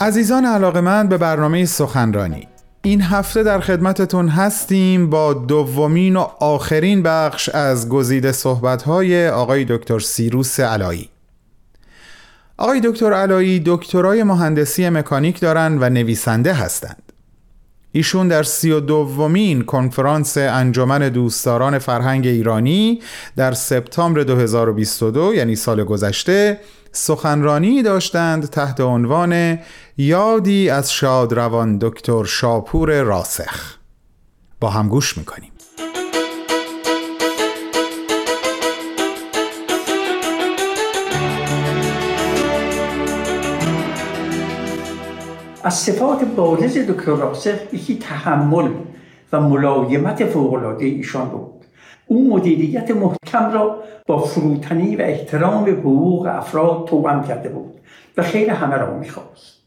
عزیزان علاقمند به برنامه سخنرانی. این هفته در خدمتتون هستیم با دومین و آخرین بخش از گزیده صحبت‌های آقای دکتر سیروس علایی. آقای دکتر علایی دکترای مهندسی مکانیک دارن و نویسنده هستند ایشون در سی و دومین کنفرانس انجمن دوستداران فرهنگ ایرانی در سپتامبر 2022 یعنی سال گذشته سخنرانی داشتند تحت عنوان یادی از شادروان دکتر شاپور راسخ. با هم گوش می‌کنیم. از صفات بارز دکتر راسخ یکی تحمل و ملایمت فوقالعاده ایشان بود. او مدیریت محکم را با فروتنی و احترام به حقوق افراد توأم کرده بود و خیر همه را می‌خواست.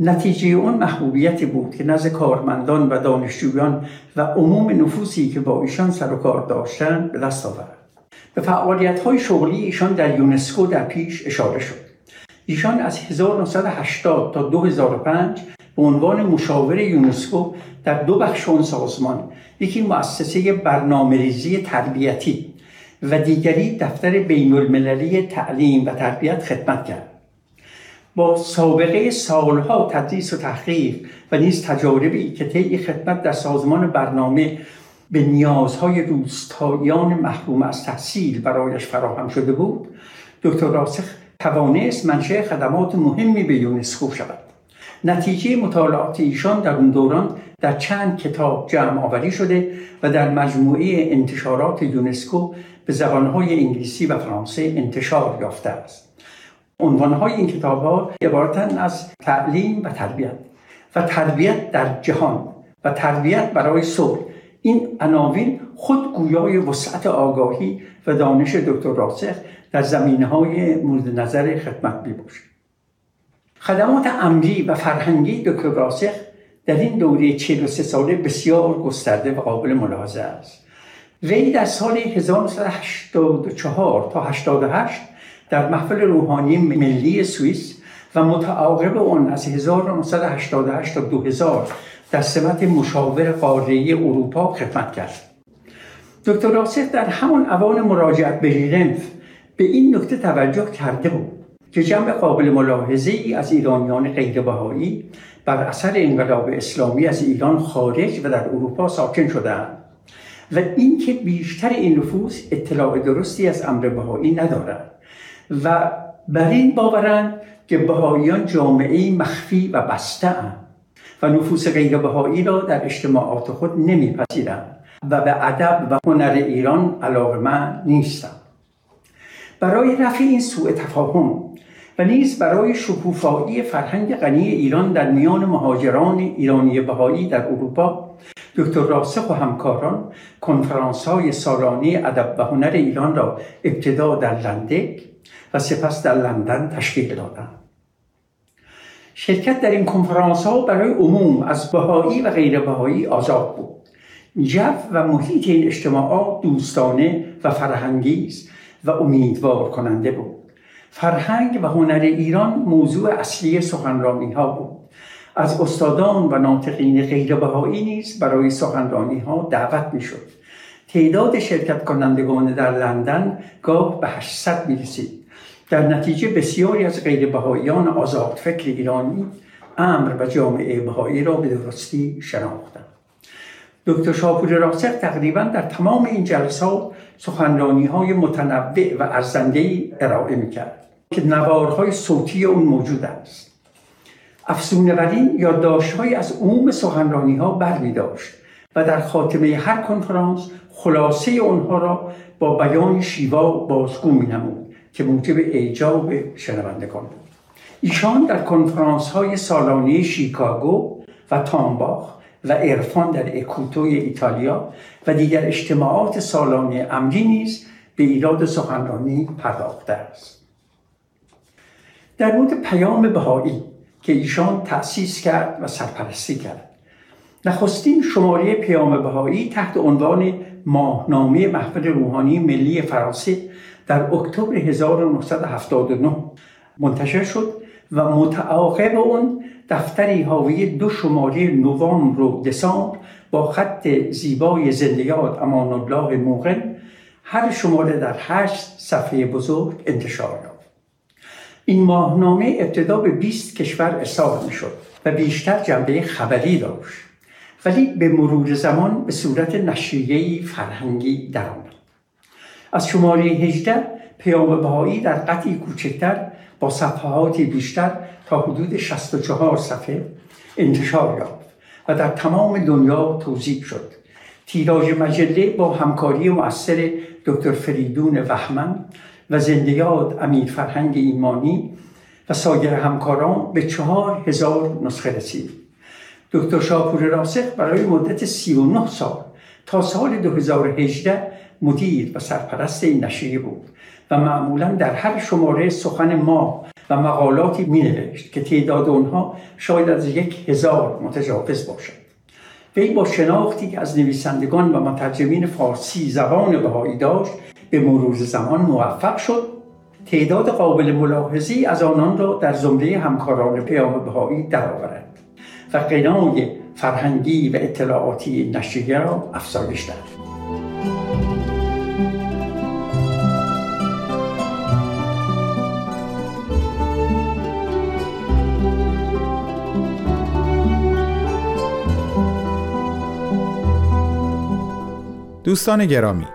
نتیجه اون محبوبیتی بود که نزد کارمندان و دانشجویان و عموم نفوسی که با ایشان سر و کار داشتند به دست آورد. به فعالیت های شغلی ایشان در یونسکو در پیش اشاره شد. ایشان از 1980 تا 2005 به عنوان مشاور یونسکو در دو بخش اون سازمان یکی مؤسسه برنامه ریزی تربیتی و دیگری دفتر بین المللی تعلیم و تربیت خدمت کرد. با سابقه سالها تدریس و تحقیق و نیز تجاربی که طی خدمت در سازمان برنامه به نیازهای روستاییان محروم از تحصیل برایش فراهم شده بود دکتر راسخ توانست منشه خدمات مهمی به یونسکو شود. نتیجه مطالعات ایشان در اون دوران در چند کتاب جمع آوری شده و در مجموعه انتشارات یونسکو به زبانهای انگلیسی و فرانسه انتشار یافته است. عنوانهای این کتاب ها عبارتن از تعلیم و تربیت و تربیت در جهان و تربیت برای صلح. این عناوین خود گویای وسعت آگاهی و دانش دکتر راسخ در زمینه های مورد نظر خدمت می خدمات عملی و فرهنگی دکتر راسخ در این دوره 43 ساله بسیار گسترده و قابل ملاحظه است. وی در سال 1984 تا 88 در محفل روحانی ملی سوئیس و متعاقب آن از 1988 تا 2000 در سمت مشاور قاره اروپا خدمت کرد. دکتر راسخ در همان اوان مراجعت به ژنو به این نکته توجه کرده بود که جمع قابل ملاحظه ای از ایرانیان غیر بهایی بر اثر انقلاب اسلامی از ایران خارج و در اروپا ساکن شدهاند و اینکه بیشتر این نفوس اطلاع درستی از امر بهایی ندارند و بر این باورند که بهاییان جامعه مخفی و بسته و نفوس غیر بهایی را در اجتماعات خود نمیپذیرند. و به ادب و هنر ایران علاقمند نیستند برای رفع این سوء تفاهم و نیز برای شکوفایی فرهنگ غنی ایران در میان مهاجران ایرانی بهایی در اروپا دکتر راسخ و همکاران کنفرانس های سالانه ادب و هنر ایران را ابتدا در لندک و سپس در لندن تشکیل دادند. شرکت در این کنفرانس ها برای عموم از بهایی و غیر بهایی آزاد بود. جو و محیط این اجتماعات دوستانه و فرهنگی است و امیدوار کننده بود. فرهنگ و هنر ایران موضوع اصلی سخنرانی ها بود. از استادان و ناطقین غیر بهایی نیز برای سخنرانی ها دعوت می شد تعداد شرکت کنندگان در لندن گاه به 800 می رسید در نتیجه بسیاری از غیر بهاییان آزاد فکر ایرانی امر و جامعه بهایی را به درستی شناختند. دکتر شاپور راسخ تقریبا در تمام این جلسات سخنرانی های متنوع و ارزنده ارائه می کرد که نوارهای صوتی اون موجود است. افزونه بر این یادداشتهایی از عموم سخنرانی ها بر می داشت و در خاتمه هر کنفرانس خلاصه آنها را با بیان شیوا بازگو می نمود که موجب اعجاب شنوندگان بود. ایشان در کنفرانس های سالانه شیکاگو و تامباخ و عرفان در اکوتوی ایتالیا و دیگر اجتماعات سالانه امری نیز به ایراد سخنرانی پرداخته است. در مورد پیام بهایی که ایشان تأسیس کرد و سرپرستی کرد. نخستین شماره پیام بهایی تحت عنوان ماهنامه محفل روحانی ملی فرانسه در اکتبر 1979 منتشر شد و متعاقب اون دفتری حاوی دو شماره نوامبر و دسامبر با خط زیبای زندیات امان الله موقن هر شماره در هشت صفحه بزرگ انتشار یافت. این ماهنامه ابتدا به 20 کشور ارسال می‌شد و بیشتر جنبه خبری داشت ولی به مرور زمان به صورت نشریه فرهنگی درآمد. از شماره 18 پیام بهایی در قطعی کوچکتر با صفحاتی بیشتر تا حدود 64 صفحه انتشار یافت و در تمام دنیا توضیح شد. تیراژ مجله با همکاری مؤثر دکتر فریدون وحمن و زندیات امیر فرهنگ ایمانی و سایر همکاران به چهار هزار نسخه رسید. دکتر شاپور راسخ برای مدت 39 سال تا سال 2018 مدیر و سرپرست این نشریه بود. و معمولا در هر شماره سخن ما و مقالاتی می نوشت که تعداد آنها شاید از یک هزار متجاوز باشد. وی با شناختی که از نویسندگان و مترجمین فارسی زبان بهایی داشت به مرور زمان موفق شد. تعداد قابل ملاحظی از آنان را در زمره همکاران پیام بهایی درآورد و قنای فرهنگی و اطلاعاتی نشریه را افزایش دهد دوستان گرامی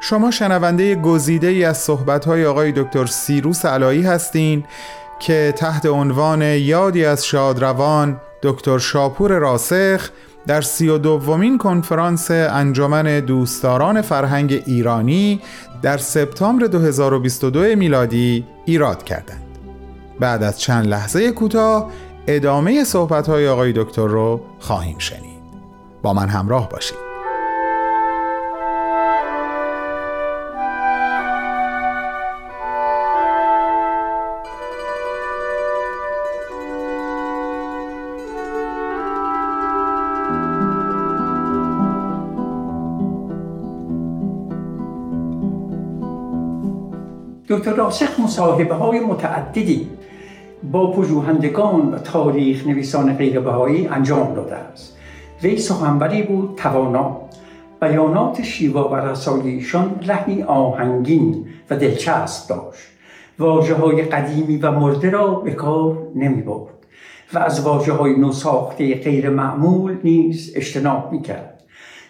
شما شنونده گزیده ای از صحبت‌های آقای دکتر سیروس علایی هستین که تحت عنوان یادی از شادروان دکتر شاپور راسخ در سی و دومین کنفرانس انجمن دوستداران فرهنگ ایرانی در سپتامبر 2022 میلادی ایراد کردند. بعد از چند لحظه کوتاه ادامه صحبت‌های آقای دکتر رو خواهیم شنید. با من همراه باشید. دکتر راسخ مصاحبه های متعددی با پژوهندگان و تاریخ نویسان غیر بهایی انجام داده است. وی سخنوری بود توانا. بیانات شیوا و رسای ایشان لحنی آهنگین و دلچسب داشت. واجه های قدیمی و مرده را به کار نمی برد و از واجه های نوساخته غیر معمول نیز اجتناب می کرد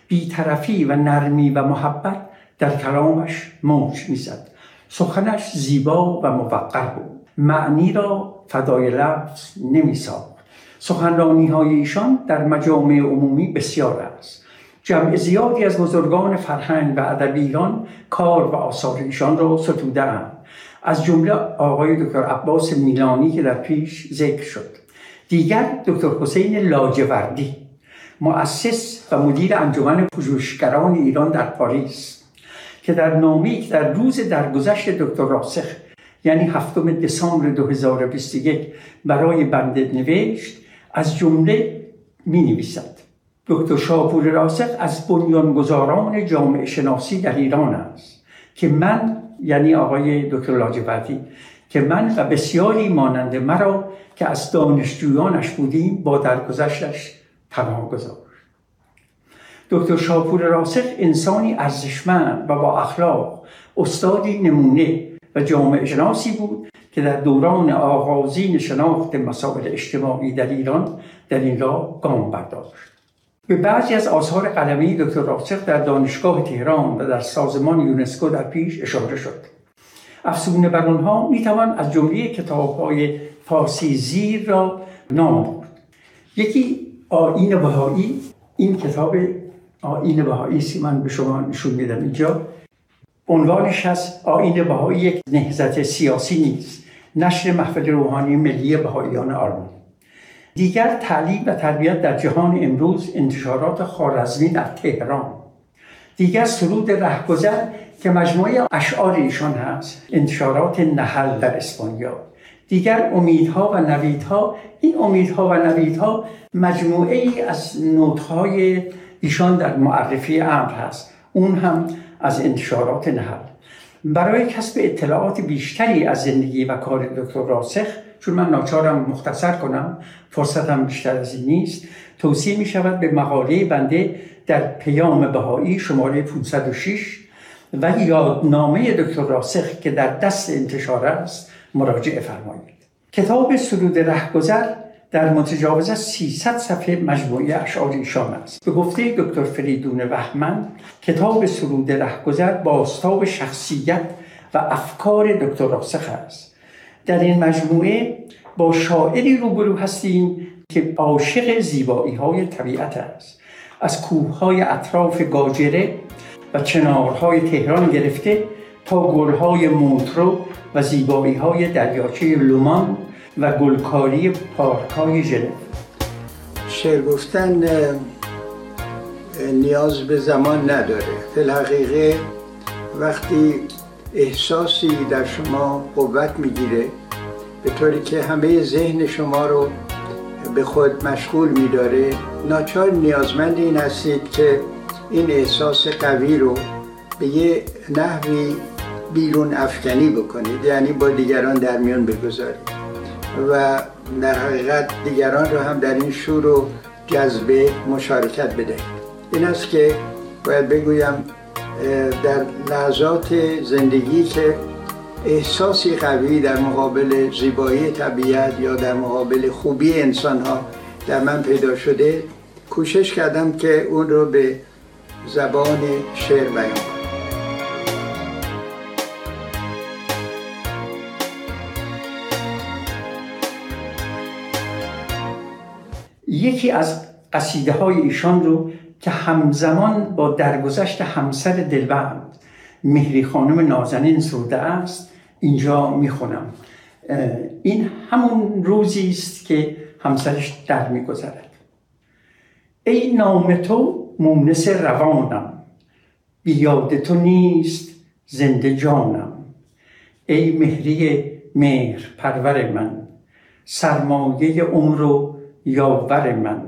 بیطرفی و نرمی و محبت در کلامش موج می‌زد. سخنش زیبا و موقر بود. معنی را فدای لفظ نمی ساخت. سخنرانی های ایشان در مجامع عمومی بسیار است. جمع زیادی از بزرگان فرهنگ و ادبیان کار و آثار ایشان را ستودهاند از جمله آقای دکتر عباس میلانی که در پیش ذکر شد. دیگر دکتر حسین لاجوردی مؤسس و مدیر انجمن پژوهشگران ایران در پاریس. که در نامی که در روز درگذشت دکتر راسخ یعنی هفتم دسامبر 2021 برای بنده نوشت از جمله می نویسد دکتر شاپور راسخ از بنیانگذاران جامعه شناسی در ایران است که من یعنی آقای دکتر لاجوردی که من و بسیاری مانند مرا که از دانشجویانش بودیم با درگذشتش پناه گذاشت دکتر شاپور راسخ انسانی ارزشمند و با اخلاق استادی نمونه و جامعه شناسی بود که در دوران آغازین شناخت مسائل اجتماعی در ایران در این راه گام برداشت. به بعضی از آثار قلمی دکتر راسخ در دانشگاه تهران و در سازمان یونسکو در پیش اشاره شد. افسونه بر آنها می‌توان از جمله کتابهای فارسی زیر را نام برد. یکی آین بهایی این کتاب آین بهایی من به شما نشون میدم. اینجا عنوانش هست آین بهایی یک نهزت سیاسی نیست. نشر محفل روحانی ملی بهاییان آلمان دیگر تعلیم و تربیت در جهان امروز انتشارات خارزمی در تهران. دیگر سرود رهگذر که مجموعه اشعار ایشان هست انتشارات نحل در اسپانیا. دیگر امیدها و نویدها این امیدها و نویدها مجموعه ای از نوتهای ایشان در معرفی امر هست. اون هم از انتشارات نهل برای کسب اطلاعات بیشتری از زندگی و کار دکتر راسخ چون من ناچارم مختصر کنم فرصتم بیشتر از این نیست توصیه می شود به مقاله بنده در پیام بهایی شماره 506 و یادنامه دکتر راسخ که در دست انتشار است مراجعه فرمایید. کتاب سرود رهگذر در متجاوز از 300 صفحه مجموعه اشعار ایشان است. به گفته دکتر فریدون وحمن کتاب سرود رهگذر باستاب شخصیت و افکار دکتر راسخ است. در این مجموعه با شاعری روبرو هستیم که عاشق زیبایی های طبیعت است. از کوه های اطراف گاجره و چنارهای تهران گرفته تا گلهای مونترو و زیبایی های دریاچه لومان و گلکاری پارک های ژنو. شعر گفتن نیاز به زمان نداره. فی الحقیقه وقتی احساسی در شما قوت می‌گیره به طوری که همه ذهن شما رو به خود مشغول میداره ناچار نیازمند این هستید که این احساس قوی رو به یه نحوی بیرون افکنی بکنید یعنی با دیگران در میان بگذارید. و در حقیقت دیگران رو هم در این شور و جذبه مشارکت بدهید این است که باید بگویم در لحظات زندگی که احساسی قوی در مقابل زیبایی طبیعت یا در مقابل خوبی انسان ها در من پیدا شده کوشش کردم که اون رو به زبان شعر بیان کنم. یکی از قصیده های ایشان رو که همزمان با درگذشت همسر دلبند مهری خانم نازنین سروده است اینجا می‌خونم. این همون روزی است که همسرش در میگذرد. ای نام تو مونس روانم بیاد تو نیست زنده جانم. ای مهری مهر پرور من سرمایه عمر و یاور من.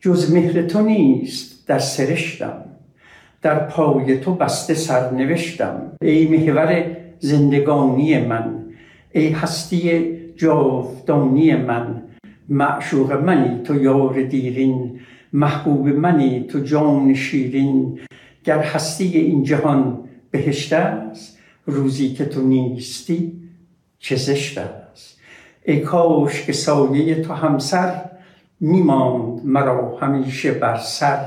جز مهر تو نیست در سرشتم. در پای تو بسته سرنوشتم. ای محور زندگانی من ای هستی جاودانی من. معشوق منی تو یار دیرین محبوب منی تو جان شیرین. گر هستی این جهان بهشت است روزی که تو نیستی چه زشت است. ای کاش که سایه تو همسر میماند مرا همیشه بر سر.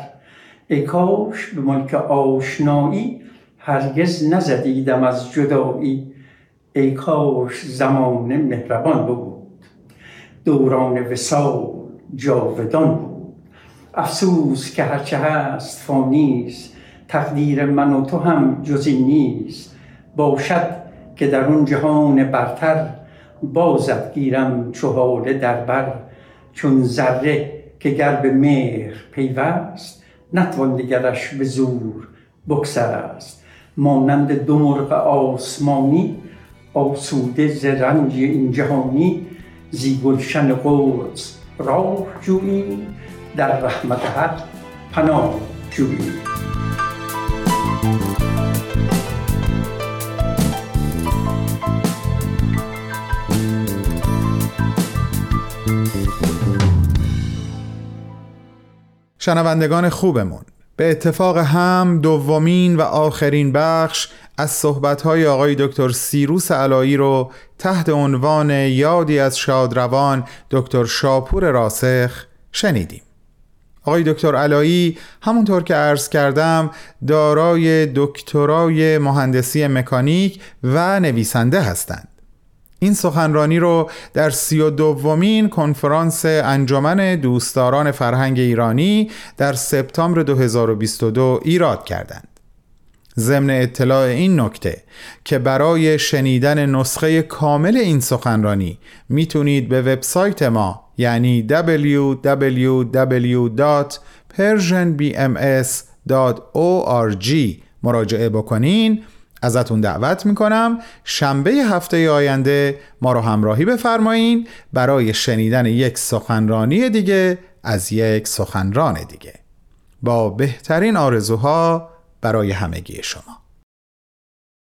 ای کاش به ملک آشنایی هرگز نزدیدم از جدایی. ای کاش زمان مهربان بود دوران وسال جاودان بود. افسوس که هرچه هست فانیست تقدیر من و تو هم جزی نیست. باشد که در اون جهان برتر بازت گیرم چهاله در بر چون ذره که گر به مهر پیوست نتوان دگرش به زور است مانند دو مرغ آسمانی آسوده ز رنج این جهانی زی گلشن قدس راه جوییم در رحمت حق پناه جوییم شنوندگان خوبمون به اتفاق هم دومین و آخرین بخش از صحبت‌های آقای دکتر سیروس علایی رو تحت عنوان یادی از شادروان دکتر شاپور راسخ شنیدیم. آقای دکتر علایی همونطور که عرض کردم دارای دکترای مهندسی مکانیک و نویسنده هستند. این سخنرانی رو در سی و دومین کنفرانس انجمن دوستداران فرهنگ ایرانی در سپتامبر 2022 ایراد کردند. ضمن اطلاع این نکته که برای شنیدن نسخه کامل این سخنرانی می‌تونید به وبسایت ما یعنی www.persianbms.org مراجعه بکنین ازتون دعوت می‌کنم. شنبه هفته آینده ما رو همراهی بفرمایین. برای شنیدن یک سخنرانی دیگه از یک سخنران دیگه. با بهترین آرزوها برای همگی شما.